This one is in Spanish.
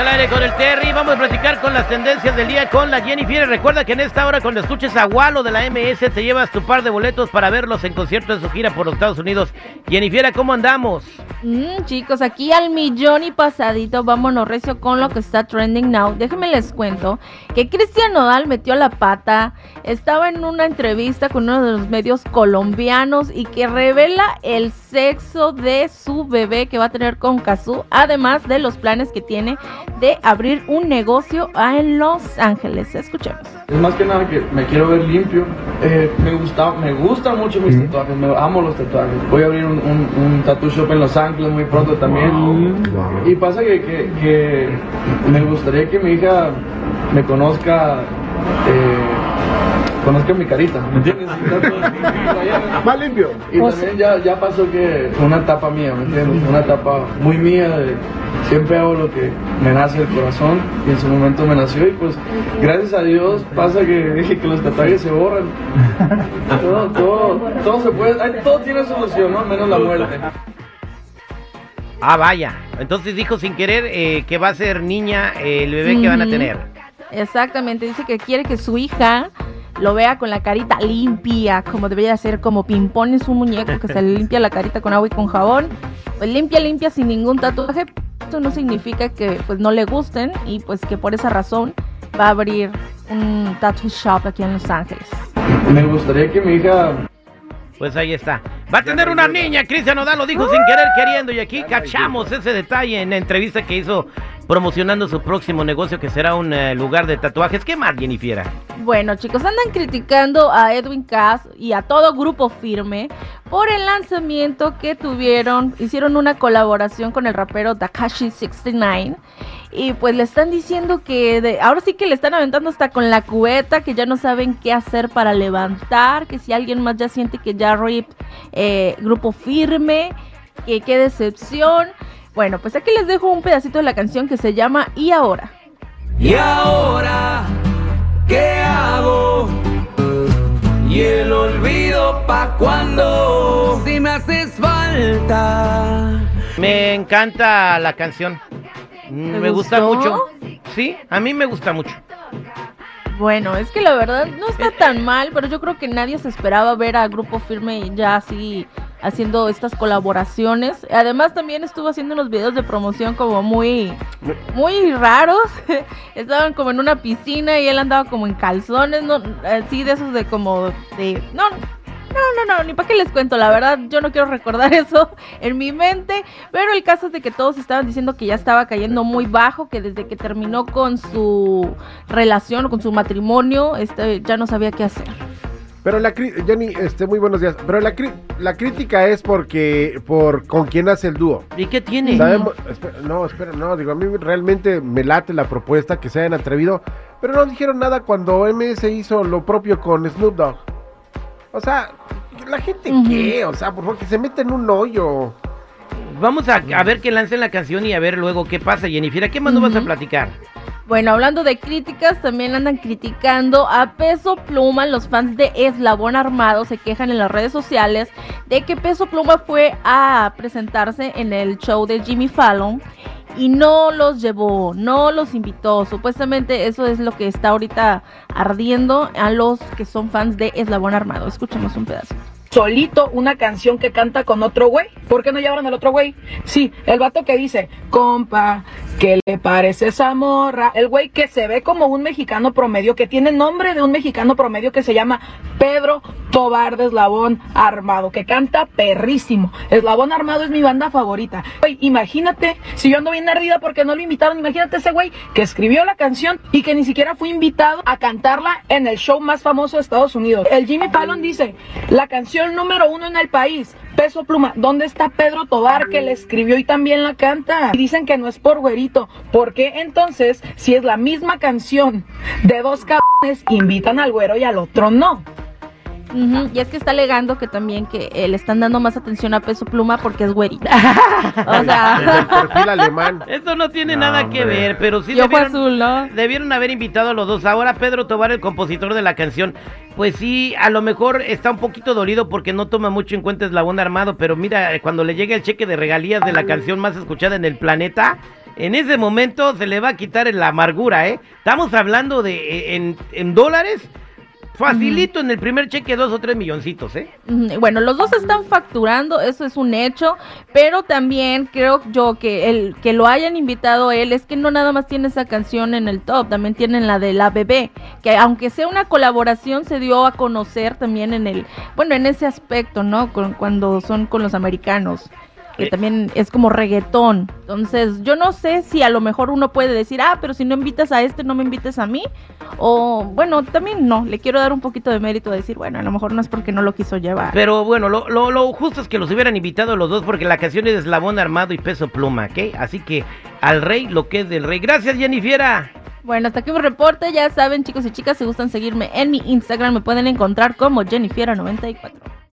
De al aire con el Terry. Vamos a platicar con las tendencias del día con la Jennifer. Recuerda que en esta hora, cuando escuches a Walo de la MS, te llevas tu par de boletos para verlos en concierto en su gira por los Estados Unidos. Jennifer, ¿cómo andamos? Mm, chicos, aquí al millón y pasadito, vámonos recio con lo que está trending now. Déjenme les cuento que Cristian Nodal metió la pata, estaba en una entrevista con uno de los medios colombianos y que revela el sexo de su bebé que va a tener con Kazú, además de los planes que tiene de abrir un negocio en Los Ángeles. Escuchemos. Es más que nada que me quiero ver limpio. Eh, me gusta, me gustan mucho mis tatuajes, me amo los tatuajes. Voy a abrir un, un, un tattoo shop en Los Ángeles muy pronto también. Y pasa que, que, que me gustaría que mi hija me conozca, eh, conozca mi carita, ¿me entiendes? Más limpio. Y también ya, ya pasó que fue una etapa mía, ¿me entiendes? Una etapa muy mía de siempre hago lo que me nace el corazón y en su momento me nació y pues gracias a Dios pasa que, que los tatuajes se borran. Todo, todo, todo se puede, todo tiene solución, ¿no? Menos la muerte. Ah, vaya. Entonces dijo sin querer eh, que va a ser niña eh, el bebé que van a tener. Exactamente, dice que quiere que su hija lo vea con la carita limpia, como debería ser, como Pimpón es un muñeco que se le limpia la carita con agua y con jabón. Pues limpia, limpia sin ningún tatuaje. Esto no significa que pues no le gusten y pues que por esa razón va a abrir un tattoo shop aquí en Los Ángeles. Me gustaría que mi hija Pues ahí está. Va a tener una niña, Cristian Nodal lo dijo sin querer queriendo y aquí cachamos ese detalle en la entrevista que hizo promocionando su próximo negocio que será un eh, lugar de tatuajes. ¿Qué más, Jennifer? Bueno, chicos, andan criticando a Edwin Cass y a todo grupo firme por el lanzamiento que tuvieron. Hicieron una colaboración con el rapero Takashi 69. Y pues le están diciendo que de- ahora sí que le están aventando hasta con la cubeta, que ya no saben qué hacer para levantar, que si alguien más ya siente que ya RIP eh, grupo firme, que qué decepción. Bueno, pues aquí les dejo un pedacito de la canción que se llama Y ahora. Y ahora, ¿qué hago? Y el olvido pa' cuando si me haces falta. Me encanta la canción. Mm, ¿Te Me gusta mucho. Sí, a mí me gusta mucho. Bueno, es que la verdad no está tan mal, pero yo creo que nadie se esperaba ver a Grupo Firme ya así haciendo estas colaboraciones. Además también estuvo haciendo unos videos de promoción como muy muy raros. Estaban como en una piscina y él andaba como en calzones, no así de esos de como de no no, no, no, ni para qué les cuento, la verdad yo no quiero recordar eso en mi mente, pero el caso es de que todos estaban diciendo que ya estaba cayendo muy bajo, que desde que terminó con su relación, con su matrimonio, este ya no sabía qué hacer. Pero la Jenny, este, muy buenos días. Pero la, cri- la crítica es porque por con quién hace el dúo. ¿Y qué tiene? Sabemos, espera, no, espera, no, digo, a mí realmente me late la propuesta que se hayan atrevido, pero no dijeron nada cuando MS hizo lo propio con Snoop Dogg. O sea, la gente Ujú. qué, o sea, por favor, que se mete en un hoyo. Vamos a, a ver que lancen la canción y a ver luego qué pasa, Jennifer. ¿Qué más nos vas a platicar? Bueno, hablando de críticas, también andan criticando a Peso Pluma. Los fans de Eslabón Armado se quejan en las redes sociales de que Peso Pluma fue a presentarse en el show de Jimmy Fallon y no los llevó, no los invitó. Supuestamente eso es lo que está ahorita ardiendo a los que son fans de Eslabón Armado. Escuchemos un pedazo. solito una canción que canta con otro güey. ¿Por qué no llevaron al otro güey? Sí, el vato que dice, compa, ¿qué le parece esa morra? El güey que se ve como un mexicano promedio, que tiene nombre de un mexicano promedio que se llama Pedro Tobar de Eslabón Armado, que canta perrísimo. Eslabón Armado es mi banda favorita. Güey, imagínate, si yo ando bien ardida porque no lo invitaron, imagínate ese güey que escribió la canción y que ni siquiera fue invitado a cantarla en el show más famoso de Estados Unidos. El Jimmy Fallon dice, la canción número uno en el país, Peso Pluma, ¿dónde está Pedro Tobar que le escribió y también la canta? Y dicen que no es por güerito. ¿Por qué entonces, si es la misma canción de dos cabrones, invitan al güero y al otro no? Ujú, Y es que está alegando que también que eh, le están dando más atención a Peso Pluma porque es güerita. o Desde el sea, perfil alemán. Eso no tiene No, nada que ver, pero sí y ojo debieron, azul, ¿no? debieron haber invitado a los dos. Ahora Pedro Tobar, el compositor de la canción, pues sí, a lo mejor está un poquito dolido porque no toma mucho en cuenta Eslabón Armado, pero mira, cuando le llegue el cheque de regalías de la canción más escuchada en el planeta, en ese momento se le va a quitar la amargura, ¿eh? Estamos hablando de eh, en, en dólares, facilito en el primer cheque dos o tres milloncitos, ¿eh? Bueno, los dos están facturando, eso es un hecho, pero también creo yo que el que lo hayan invitado él es que no nada más tiene esa canción en el top, también tienen la de la bebé, que aunque sea una colaboración se dio a conocer también en el, bueno, en ese aspecto, ¿no? Con, cuando son con los americanos. Que también es como reggaetón. Entonces, yo no sé si a lo mejor uno puede decir, ah, pero si no invitas a este, no me invites a mí. O, bueno, también no. Le quiero dar un poquito de mérito a decir, bueno, a lo mejor no es porque no lo quiso llevar. Pero bueno, lo, lo, lo justo es que los hubieran invitado los dos porque la canción es de Eslabón Armado y Peso Pluma, ¿ok? Así que al rey lo que es del rey. Gracias, Jennifiera. Bueno, hasta aquí mi reporte. Ya saben, chicos y chicas, si gustan seguirme en mi Instagram, me pueden encontrar como Jennifiera94.